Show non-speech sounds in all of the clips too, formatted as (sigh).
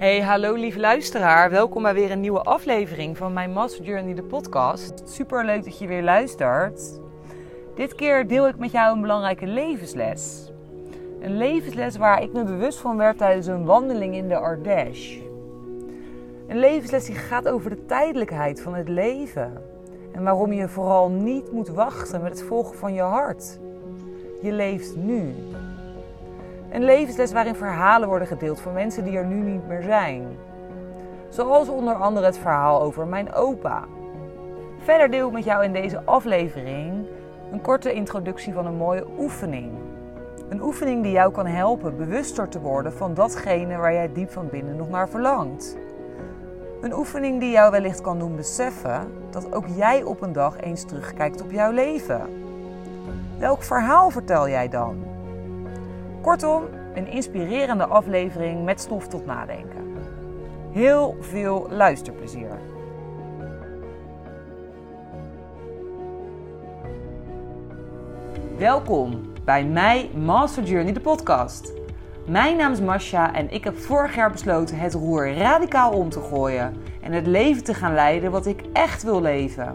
Hey, hallo lieve luisteraar. Welkom bij weer een nieuwe aflevering van mijn Master Journey, de podcast. Super leuk dat je weer luistert. Dit keer deel ik met jou een belangrijke levensles. Een levensles waar ik me bewust van werd tijdens een wandeling in de Ardèche. Een levensles die gaat over de tijdelijkheid van het leven. En waarom je vooral niet moet wachten met het volgen van je hart. Je leeft nu. Een levensles waarin verhalen worden gedeeld van mensen die er nu niet meer zijn. Zoals onder andere het verhaal over mijn opa. Verder deel ik met jou in deze aflevering een korte introductie van een mooie oefening. Een oefening die jou kan helpen bewuster te worden van datgene waar jij diep van binnen nog naar verlangt. Een oefening die jou wellicht kan doen beseffen dat ook jij op een dag eens terugkijkt op jouw leven. Welk verhaal vertel jij dan? Kortom, een inspirerende aflevering met stof tot nadenken. Heel veel luisterplezier. Welkom bij mij Master Journey, de podcast. Mijn naam is Masha en ik heb vorig jaar besloten het roer radicaal om te gooien en het leven te gaan leiden wat ik echt wil leven.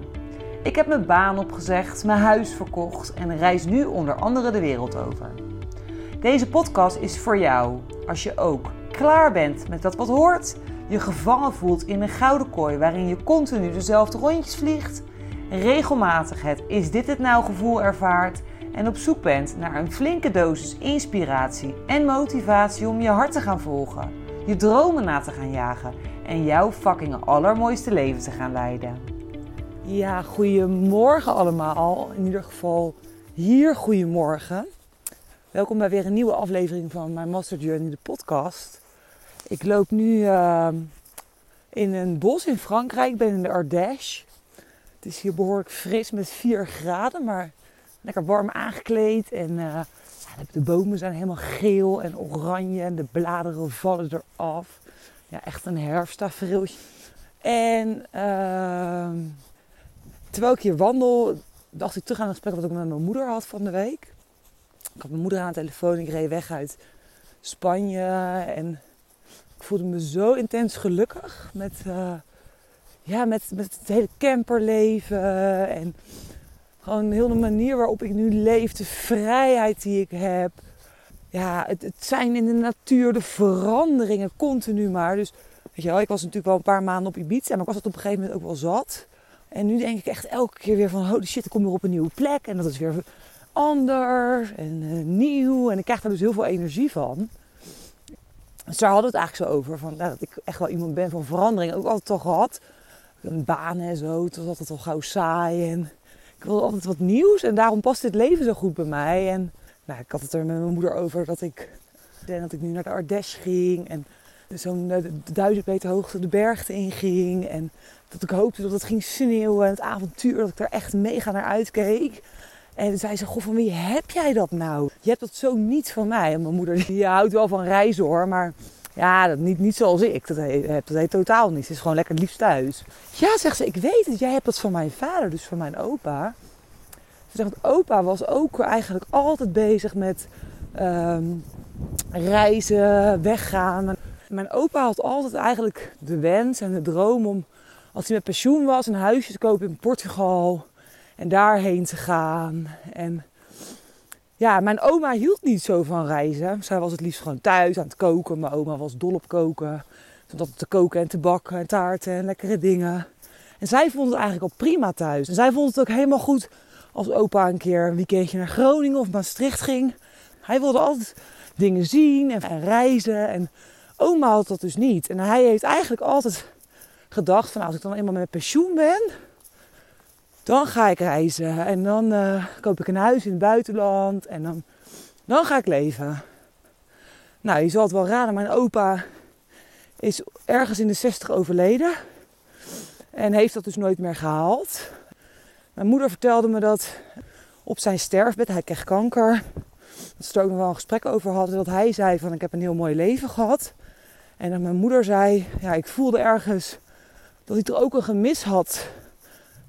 Ik heb mijn baan opgezegd, mijn huis verkocht en reis nu onder andere de wereld over. Deze podcast is voor jou als je ook klaar bent met dat wat hoort, je gevangen voelt in een gouden kooi waarin je continu dezelfde rondjes vliegt, regelmatig het is dit het nou gevoel ervaart en op zoek bent naar een flinke dosis inspiratie en motivatie om je hart te gaan volgen, je dromen na te gaan jagen en jouw fucking allermooiste leven te gaan leiden. Ja, goedemorgen allemaal. In ieder geval hier goedemorgen. Welkom bij weer een nieuwe aflevering van mijn Master Journey, de podcast. Ik loop nu uh, in een bos in Frankrijk. Ik ben in de Ardèche. Het is hier behoorlijk fris met 4 graden, maar lekker warm aangekleed. En ja, de bomen zijn helemaal geel en oranje en de bladeren vallen eraf. Ja, echt een herfsttafereeltje. En uh, terwijl ik hier wandel, dacht ik terug aan een gesprek wat ik met mijn moeder had van de week. Ik had mijn moeder aan de telefoon. Ik reed weg uit Spanje. En ik voelde me zo intens gelukkig met, uh, ja, met, met het hele camperleven. En gewoon heel de manier waarop ik nu leef. De vrijheid die ik heb. Ja, het, het zijn in de natuur, de veranderingen continu maar. Dus weet je wel, ik was natuurlijk wel een paar maanden op Ibiza. Maar ik was het op een gegeven moment ook wel zat. En nu denk ik echt elke keer weer van, holy shit, ik kom weer op een nieuwe plek. En dat is weer anders en uh, nieuw. En ik krijg daar dus heel veel energie van. Dus daar hadden we het eigenlijk zo over. Van, nou, dat ik echt wel iemand ben van verandering. Ook altijd al gehad. Een baan en zo. Het was altijd al gauw saai. En ik wilde altijd wat nieuws. En daarom past dit leven zo goed bij mij. En nou, ik had het er met mijn moeder over dat ik, dat ik nu naar de Ardèche ging. En zo'n duizend meter hoogte de bergen inging. En dat ik hoopte dat het ging sneeuwen. En het avontuur, dat ik er echt mega naar uitkeek. En toen zei ze, goh, van wie heb jij dat nou? Je hebt dat zo niet van mij. En mijn moeder, die houdt wel van reizen hoor, maar ja, dat niet, niet zoals ik. Dat heet, dat heet totaal niet. Ze is gewoon lekker liefst thuis. Ja, zegt ze, ik weet het. Jij hebt dat van mijn vader, dus van mijn opa. Ze zegt, opa was ook eigenlijk altijd bezig met um, reizen, weggaan. Mijn opa had altijd eigenlijk de wens en de droom om, als hij met pensioen was, een huisje te kopen in Portugal en daarheen te gaan. En ja, mijn oma hield niet zo van reizen. Zij was het liefst gewoon thuis aan het koken. Mijn oma was dol op koken. Ze zat te koken en te bakken en taarten en lekkere dingen. En zij vond het eigenlijk al prima thuis. En zij vond het ook helemaal goed als opa een keer een weekendje naar Groningen of Maastricht ging. Hij wilde altijd dingen zien en, en reizen. En oma had dat dus niet. En hij heeft eigenlijk altijd gedacht van als ik dan eenmaal met pensioen ben, dan ga ik reizen en dan uh, koop ik een huis in het buitenland en dan, dan ga ik leven. Nou, je zal het wel raden, mijn opa is ergens in de 60 overleden en heeft dat dus nooit meer gehaald. Mijn moeder vertelde me dat op zijn sterfbed, hij kreeg kanker, dat ze er ook nog wel een gesprek over hadden, dat hij zei van ik heb een heel mooi leven gehad. En dat mijn moeder zei, ja, ik voelde ergens dat hij er ook een gemis had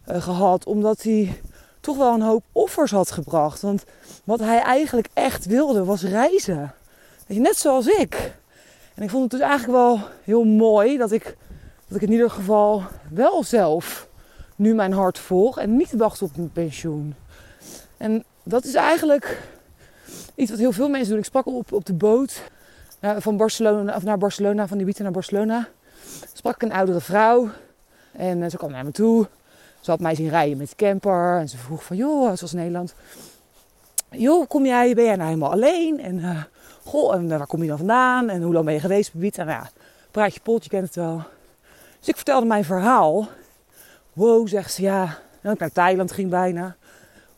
gehad. Omdat hij toch wel een hoop offers had gebracht. Want wat hij eigenlijk echt wilde was reizen. Weet je, net zoals ik. En ik vond het dus eigenlijk wel heel mooi dat ik, dat ik in ieder geval wel zelf nu mijn hart volg en niet wacht op mijn pensioen. En dat is eigenlijk iets wat heel veel mensen doen. Ik sprak op, op de boot van Barcelona, of naar Barcelona, van Ibiza naar Barcelona. Sprak ik een oudere vrouw en eh, ze kwam naar me toe. Ze had mij zien rijden met camper en ze vroeg van, joh, zoals Nederland. Joh, kom jij, ben jij nou helemaal alleen? En uh, goh, en waar kom je dan vandaan? En hoe lang ben je geweest op Ibiza? Nou ja, praat je pot, je kent het wel. Dus ik vertelde mijn verhaal. Wow, zegt ze, ja. En ik naar Thailand ging bijna.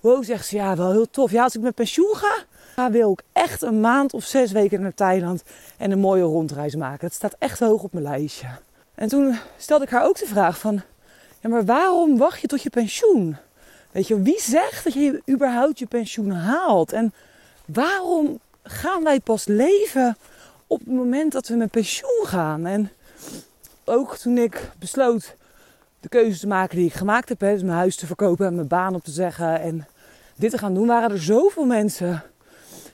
Wow, zegt ze, ja, wel heel tof. Ja, als ik met pensioen ga, wil ik echt een maand of zes weken naar Thailand en een mooie rondreis maken. Het staat echt hoog op mijn lijstje. En toen stelde ik haar ook de vraag van, ja, maar waarom wacht je tot je pensioen? Weet je, wie zegt dat je überhaupt je pensioen haalt? En waarom gaan wij pas leven op het moment dat we met pensioen gaan? En ook toen ik besloot de keuze te maken die ik gemaakt heb, dus mijn huis te verkopen en mijn baan op te zeggen en dit te gaan doen, waren er zoveel mensen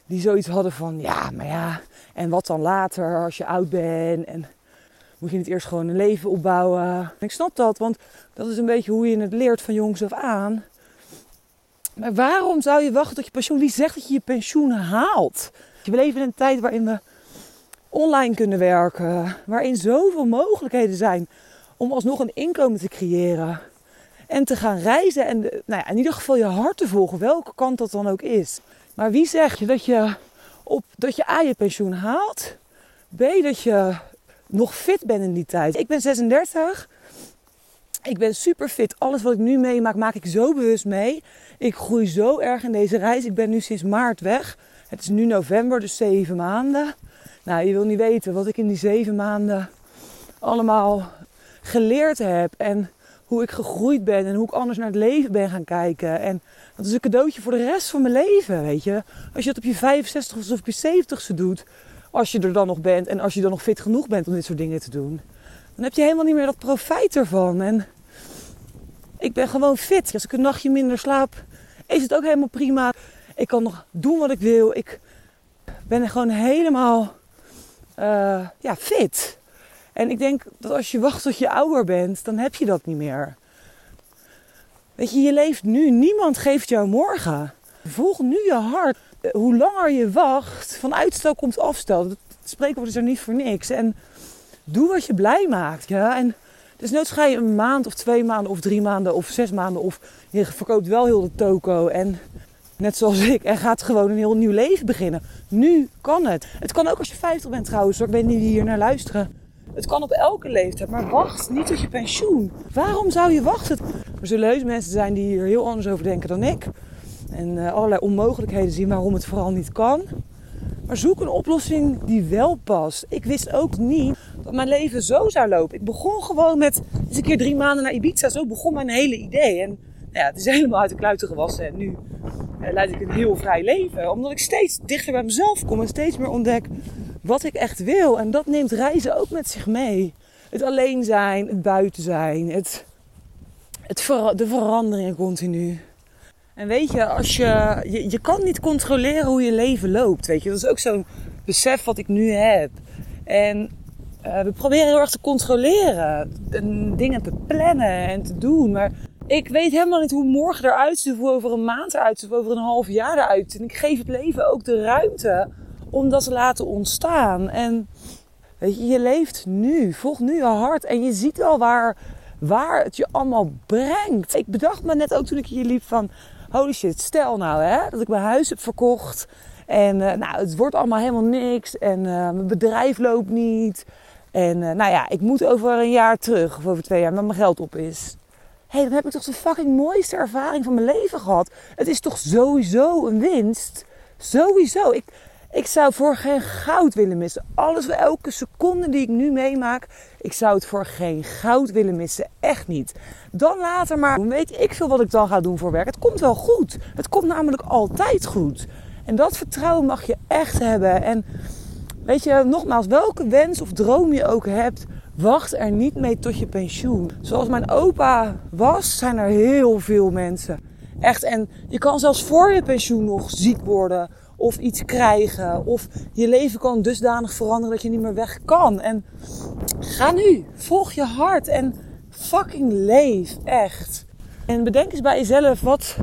die zoiets hadden van, ja, maar ja, en wat dan later als je oud bent en moet je niet eerst gewoon een leven opbouwen? En ik snap dat, want dat is een beetje hoe je het leert van jongs af aan. Maar waarom zou je wachten tot je pensioen? Wie zegt dat je je pensioen haalt? We leven in een tijd waarin we online kunnen werken, waarin zoveel mogelijkheden zijn om alsnog een inkomen te creëren. En te gaan reizen en nou ja, in ieder geval je hart te volgen, welke kant dat dan ook is. Maar wie zegt je dat je, op, dat je A je pensioen haalt, B dat je nog fit bent in die tijd. Ik ben 36, ik ben super fit. Alles wat ik nu meemaak, maak ik zo bewust mee. Ik groei zo erg in deze reis. Ik ben nu sinds maart weg. Het is nu november, dus zeven maanden. Nou, je wil niet weten wat ik in die zeven maanden allemaal geleerd heb. En hoe ik gegroeid ben en hoe ik anders naar het leven ben gaan kijken. En dat is een cadeautje voor de rest van mijn leven, weet je. Als je het op je 65 of op je 70ste doet, als je er dan nog bent en als je dan nog fit genoeg bent om dit soort dingen te doen, dan heb je helemaal niet meer dat profijt ervan. En ik ben gewoon fit. Als ik een nachtje minder slaap, is het ook helemaal prima. Ik kan nog doen wat ik wil. Ik ben gewoon helemaal uh, ja, fit. En ik denk dat als je wacht tot je ouder bent, dan heb je dat niet meer. Weet je, je leeft nu. Niemand geeft jou morgen. Volg nu je hart. Hoe langer je wacht, van uitstel komt afstel. Het spreekwoord is er niet voor niks. En doe wat je blij maakt. Ja? En dus nooit ga je een maand of twee maanden of drie maanden of zes maanden. Of je verkoopt wel heel de toko. En net zoals ik. En gaat gewoon een heel nieuw leven beginnen. Nu kan het. Het kan ook als je 50 bent trouwens. Ik weet niet hier naar luisteren. Het kan op elke leeftijd, maar wacht niet tot je pensioen. Waarom zou je wachten? Er zullen heus mensen zijn die hier heel anders over denken dan ik. En uh, allerlei onmogelijkheden zien waarom het vooral niet kan. Maar zoek een oplossing die wel past. Ik wist ook niet dat mijn leven zo zou lopen. Ik begon gewoon met eens een keer drie maanden naar Ibiza. Zo begon mijn hele idee. En nou ja, het is (laughs) helemaal uit de kluiten gewassen. En nu uh, leid ik een heel vrij leven. Omdat ik steeds dichter bij mezelf kom en steeds meer ontdek wat ik echt wil. En dat neemt reizen ook met zich mee. Het alleen zijn, het buiten zijn, het, het de veranderingen continu. En weet je, als je, je, je kan niet controleren hoe je leven loopt. Weet je, dat is ook zo'n besef wat ik nu heb. En uh, we proberen heel erg te controleren, en dingen te plannen en te doen. Maar ik weet helemaal niet hoe morgen eruit ziet, hoe over een maand eruit ziet, of over een half jaar eruit ziet. En ik geef het leven ook de ruimte om dat te laten ontstaan. En weet je, je leeft nu. Volg nu je hart. En je ziet al waar, waar het je allemaal brengt. Ik bedacht me net ook toen ik hier liep van... Holy shit, stel nou hè, dat ik mijn huis heb verkocht. En uh, nou, het wordt allemaal helemaal niks. En uh, mijn bedrijf loopt niet. En uh, nou ja, ik moet over een jaar terug. Of over twee jaar, met mijn geld op is. Hé, hey, dan heb ik toch de fucking mooiste ervaring van mijn leven gehad. Het is toch sowieso een winst. Sowieso. Ik, ik zou voor geen goud willen missen. Alles, elke seconde die ik nu meemaak, ik zou het voor geen goud willen missen. Echt niet. Dan later maar. Weet ik veel wat ik dan ga doen voor werk. Het komt wel goed. Het komt namelijk altijd goed. En dat vertrouwen mag je echt hebben. En weet je, nogmaals, welke wens of droom je ook hebt, wacht er niet mee tot je pensioen. Zoals mijn opa was, zijn er heel veel mensen. Echt. En je kan zelfs voor je pensioen nog ziek worden of iets krijgen. Of je leven kan dusdanig veranderen dat je niet meer weg kan. En ga nu, volg je hart en fucking leef, echt. En bedenk eens bij jezelf, wat,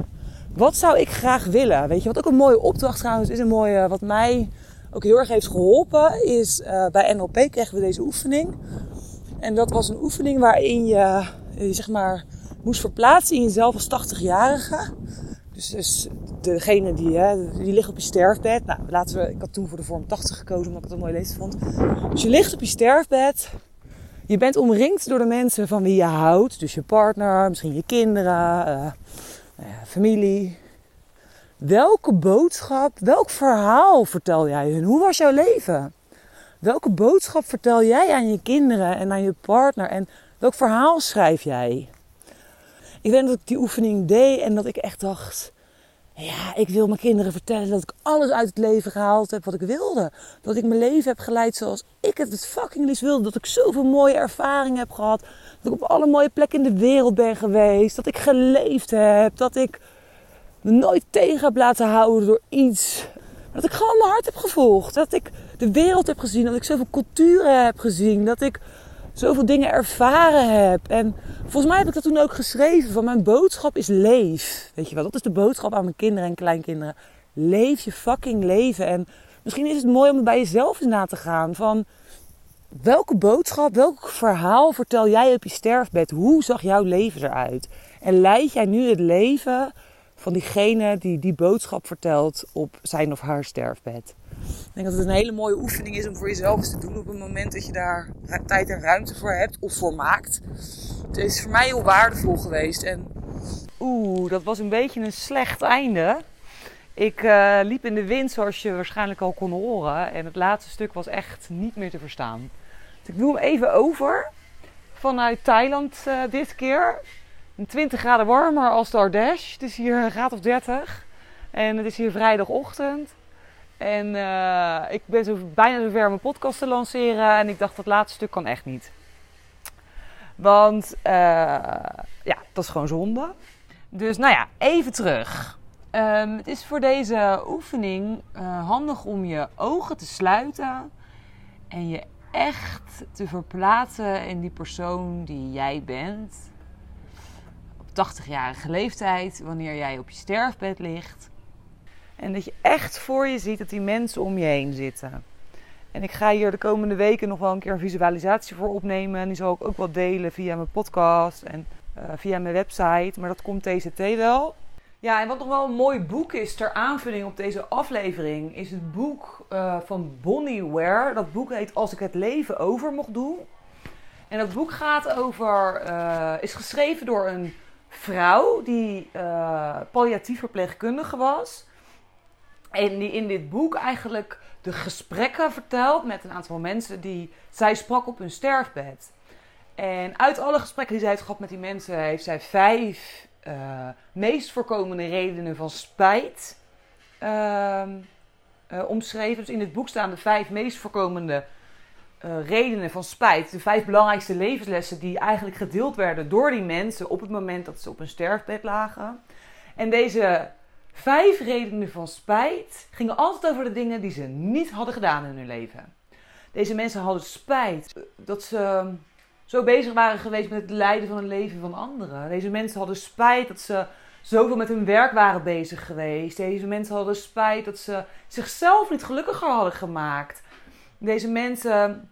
wat zou ik graag willen? Weet je, wat ook een mooie opdracht trouwens is, een mooie, wat mij ook heel erg heeft geholpen, is uh, bij NLP kregen we deze oefening. En dat was een oefening waarin je, je zeg maar, moest verplaatsen in jezelf als 80-jarige. Dus, dus degene die, hè, die ligt op je sterfbed. Nou, laten we, ik had toen voor de vorm 80 gekozen omdat ik het een mooi lezen vond. Dus je ligt op je sterfbed. Je bent omringd door de mensen van wie je houdt. Dus je partner, misschien je kinderen, uh, familie. Welke boodschap, welk verhaal vertel jij hun? Hoe was jouw leven? Welke boodschap vertel jij aan je kinderen en aan je partner? En welk verhaal schrijf jij? Ik weet dat ik die oefening deed en dat ik echt dacht: ja, ik wil mijn kinderen vertellen dat ik alles uit het leven gehaald heb wat ik wilde. Dat ik mijn leven heb geleid zoals ik het fucking liefst wilde. Dat ik zoveel mooie ervaringen heb gehad. Dat ik op alle mooie plekken in de wereld ben geweest. Dat ik geleefd heb. Dat ik me nooit tegen heb laten houden door iets. Dat ik gewoon mijn hart heb gevolgd. Dat ik de wereld heb gezien. Dat ik zoveel culturen heb gezien. Dat ik zoveel dingen ervaren heb. En volgens mij heb ik dat toen ook geschreven. Van mijn boodschap is leef. Weet je wel, dat is de boodschap aan mijn kinderen en kleinkinderen. Leef je fucking leven. En misschien is het mooi om bij jezelf eens na te gaan. Van welke boodschap, welk verhaal vertel jij op je sterfbed? Hoe zag jouw leven eruit? En leid jij nu het leven van diegene die die boodschap vertelt op zijn of haar sterfbed? Ik denk dat het een hele mooie oefening is om voor jezelf eens te doen op het moment dat je daar tijd en ruimte voor hebt of voor maakt. Het is voor mij heel waardevol geweest. En oeh, dat was een beetje een slecht einde. Ik uh, liep in de wind, zoals je waarschijnlijk al kon horen. En het laatste stuk was echt niet meer te verstaan. Dus ik doe hem even over. Vanuit Thailand uh, dit keer. 20 graden warmer als de. Het is hier een graad of 30. En het is hier vrijdagochtend. En uh, ik ben zo, bijna zover mijn podcast te lanceren. En ik dacht, dat laatste stuk kan echt niet. Want uh, ja, dat is gewoon zonde. Dus nou ja, even terug. Um, het is voor deze oefening uh, handig om je ogen te sluiten. En je echt te verplaatsen in die persoon die jij bent. Op 80-jarige leeftijd, wanneer jij op je sterfbed ligt. En dat je echt voor je ziet dat die mensen om je heen zitten. En ik ga hier de komende weken nog wel een keer een visualisatie voor opnemen. En die zal ik ook wel delen via mijn podcast en uh, via mijn website. Maar dat komt TCT wel. Ja, en wat nog wel een mooi boek is ter aanvulling op deze aflevering, is het boek uh, van Bonnie Ware. Dat boek heet Als ik het leven over mocht doen. En dat boek gaat over, uh, is geschreven door een vrouw die palliatief verpleegkundige was. En die in dit boek eigenlijk de gesprekken vertelt met een aantal mensen die zij sprak op hun sterfbed. En uit alle gesprekken die zij heeft gehad met die mensen, heeft zij vijf uh, meest voorkomende redenen van spijt uh, uh, omschreven. Dus in het boek staan de vijf meest voorkomende redenen van spijt. De vijf belangrijkste levenslessen die eigenlijk gedeeld werden door die mensen op het moment dat ze op hun sterfbed lagen. En deze Vijf redenen van spijt gingen altijd over de dingen die ze niet hadden gedaan in hun leven. Deze mensen hadden spijt dat ze zo bezig waren geweest met het leiden van het leven van anderen. Deze mensen hadden spijt dat ze zoveel met hun werk waren bezig geweest. Deze mensen hadden spijt dat ze zichzelf niet gelukkiger hadden gemaakt. Deze mensen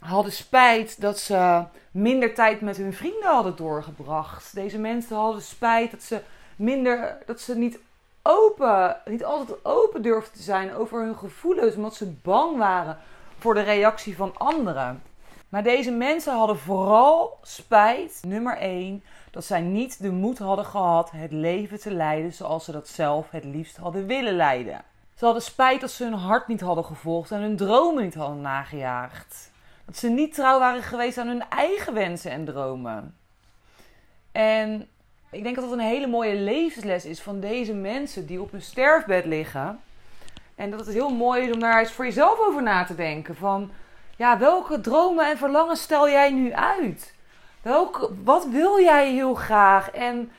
hadden spijt dat ze minder tijd met hun vrienden hadden doorgebracht. Deze mensen hadden spijt dat ze minder dat ze niet open, niet altijd open durfden te zijn over hun gevoelens, omdat ze bang waren voor de reactie van anderen. Maar deze mensen hadden vooral spijt, nummer 1, dat zij niet de moed hadden gehad het leven te leiden zoals ze dat zelf het liefst hadden willen leiden. Ze hadden spijt dat ze hun hart niet hadden gevolgd en hun dromen niet hadden nagejaagd. Dat ze niet trouw waren geweest aan hun eigen wensen en dromen. En ik denk dat dat een hele mooie levensles is van deze mensen die op hun sterfbed liggen. En dat het heel mooi is om daar eens voor jezelf over na te denken. Van, ja, welke dromen en verlangen stel jij nu uit? Welke, wat wil jij heel graag? En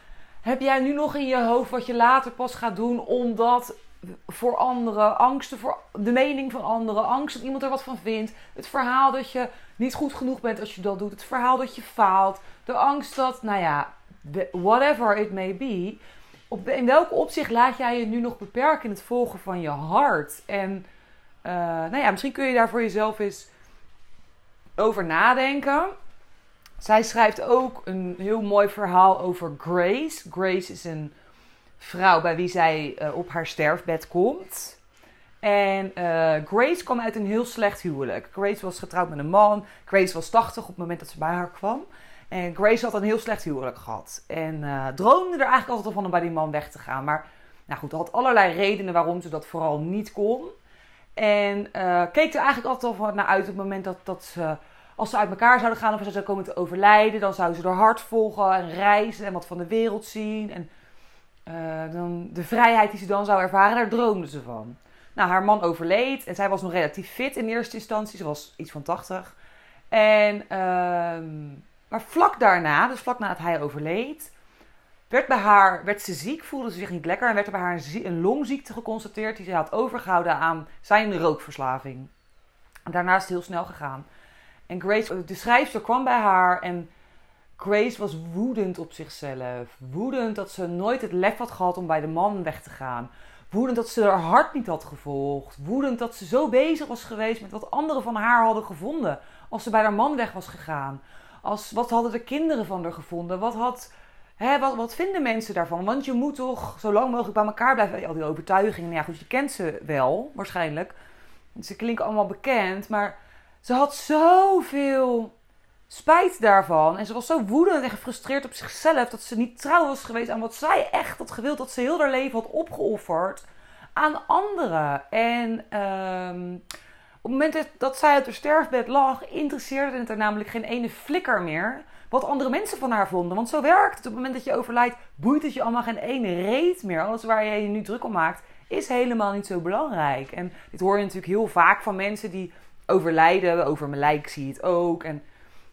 heb jij nu nog in je hoofd wat je later pas gaat doen om dat voor anderen, angsten voor de mening van anderen, angst dat iemand er wat van vindt, het verhaal dat je niet goed genoeg bent als je dat doet, het verhaal dat je faalt, de angst dat, nou ja, whatever it may be. Op, in welke opzicht laat jij je nu nog beperken in het volgen van je hart? En uh, nou ja, misschien kun je daar voor jezelf eens over nadenken. Zij schrijft ook een heel mooi verhaal over Grace. Grace is een vrouw bij wie zij uh, op haar sterfbed komt. En uh, Grace kwam uit een heel slecht huwelijk. Grace was getrouwd met een man. Grace was 80 op het moment dat ze bij haar kwam. En Grace had een heel slecht huwelijk gehad. En uh, droomde er eigenlijk altijd al van om bij die man weg te gaan. Maar nou goed, had allerlei redenen waarom ze dat vooral niet kon. En keek er eigenlijk altijd al naar uit op het moment dat, dat ze, als ze uit elkaar zouden gaan of ze zouden komen te overlijden, dan zouden ze haar hart volgen en reizen en wat van de wereld zien. En uh, dan de vrijheid die ze dan zou ervaren, daar droomde ze van. Nou, haar man overleed en zij was nog relatief fit in eerste instantie. Ze was iets van 80. En, uh, maar vlak daarna, dus vlak nadat hij overleed, werd, bij haar, werd ze ziek, voelde ze zich niet lekker en werd er bij haar een, een longziekte geconstateerd die ze had overgehouden aan zijn rookverslaving. Daarna is het heel snel gegaan. En Grace, de schrijfster, kwam bij haar en Grace was woedend op zichzelf. Woedend dat ze nooit het lef had gehad om bij de man weg te gaan. Woedend dat ze haar hart niet had gevolgd. Woedend dat ze zo bezig was geweest met wat anderen van haar hadden gevonden. Als ze bij haar man weg was gegaan. Als, wat hadden de kinderen van haar gevonden? Wat, had, hè, wat, wat vinden mensen daarvan? Want je moet toch zo lang mogelijk bij elkaar blijven. Al die overtuigingen. Nou ja, goed, je kent ze wel, waarschijnlijk. Ze klinken allemaal bekend. Maar ze had zoveel spijt daarvan. En ze was zo woedend en gefrustreerd op zichzelf dat ze niet trouw was geweest aan wat zij echt had gewild. Dat ze heel haar leven had opgeofferd aan anderen. En um, op het moment dat zij uit haar sterfbed lag, interesseerde het er namelijk geen ene flikker meer wat andere mensen van haar vonden. Want zo werkt het. Op het moment dat je overlijdt, boeit het je allemaal geen ene reet meer. Alles waar je je nu druk om maakt, is helemaal niet zo belangrijk. En dit hoor je natuurlijk heel vaak van mensen die overlijden. Over mijn lijk zie je het ook. En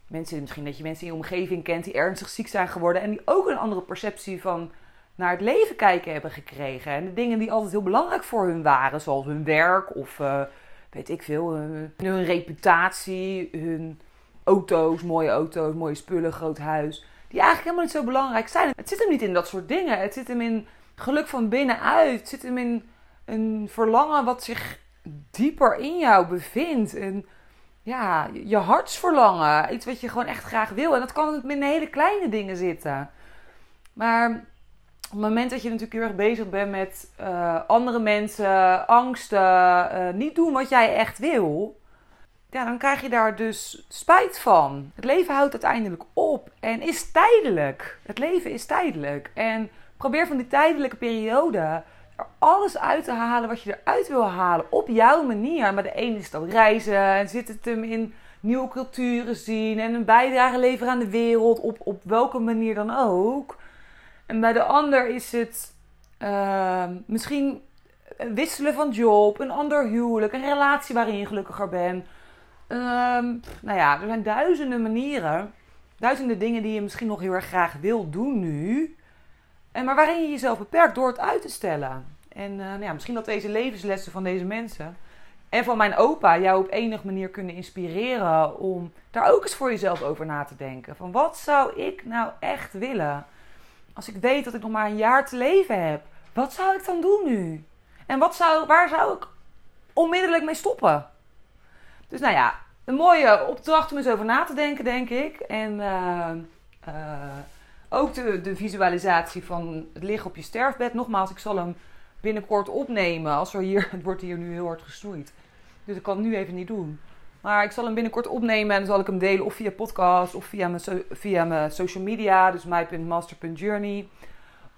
mensen, misschien dat je mensen in je omgeving kent die ernstig ziek zijn geworden. En die ook een andere perceptie van naar het leven kijken hebben gekregen. En de dingen die altijd heel belangrijk voor hun waren, zoals hun werk of uh, weet ik veel, hun, hun, reputatie, hun auto's, mooie auto's, mooie spullen, groot huis. Die eigenlijk helemaal niet zo belangrijk zijn. Het zit hem niet in dat soort dingen. Het zit hem in geluk van binnenuit. Het zit hem in een verlangen wat zich dieper in jou bevindt. En ja, je hartsverlangen. Iets wat je gewoon echt graag wil. En dat kan in hele kleine dingen zitten. Maar op het moment dat je natuurlijk heel erg bezig bent met uh, andere mensen, angsten, uh, niet doen wat jij echt wil. Ja, dan krijg je daar dus spijt van. Het leven houdt uiteindelijk op en is tijdelijk. Het leven is tijdelijk. En probeer van die tijdelijke periode er alles uit te halen wat je eruit wil halen. Op jouw manier. Maar de ene is dat reizen en zit het hem in nieuwe culturen zien en een bijdrage leveren aan de wereld. Op, op welke manier dan ook. En bij de ander is het uh, misschien wisselen van job, een ander huwelijk, een relatie waarin je gelukkiger bent. Uh, nou ja, er zijn duizenden manieren, duizenden dingen die je misschien nog heel erg graag wil doen nu. En maar waarin je jezelf beperkt door het uit te stellen. En uh, nou ja, misschien dat deze levenslessen van deze mensen en van mijn opa jou op enige manier kunnen inspireren om daar ook eens voor jezelf over na te denken. Van wat zou ik nou echt willen? Als ik weet dat ik nog maar een jaar te leven heb, wat zou ik dan doen nu? En wat zou, waar zou ik onmiddellijk mee stoppen? Dus nou ja, een mooie opdracht om eens over na te denken, denk ik. En uh, uh, ook de, de visualisatie van het liggen op je sterfbed. Nogmaals, ik zal hem binnenkort opnemen. Als er hier, (laughs) het wordt hier nu heel hard gesnoeid. Dus ik kan het nu even niet doen. Maar ik zal hem binnenkort opnemen en zal ik hem delen of via podcast of via mijn, via mijn social media. Dus my.master.journey.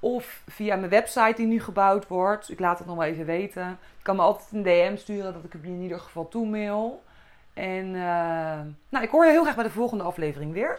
Of via mijn website die nu gebouwd wordt. Ik laat het nog wel even weten. Ik kan me altijd een DM sturen dat ik hem in ieder geval toemail. En uh, nou, ik hoor je heel graag bij de volgende aflevering weer.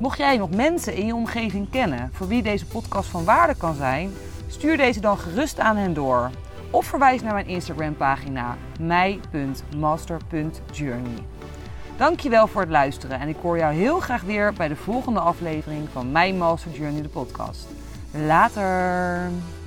Mocht jij nog mensen in je omgeving kennen voor wie deze podcast van waarde kan zijn, stuur deze dan gerust aan hen door. Of verwijs naar mijn Instagram pagina mij.master.journey. Dankjewel voor het luisteren en ik hoor jou heel graag weer bij de volgende aflevering van My Master Journey de podcast. Later!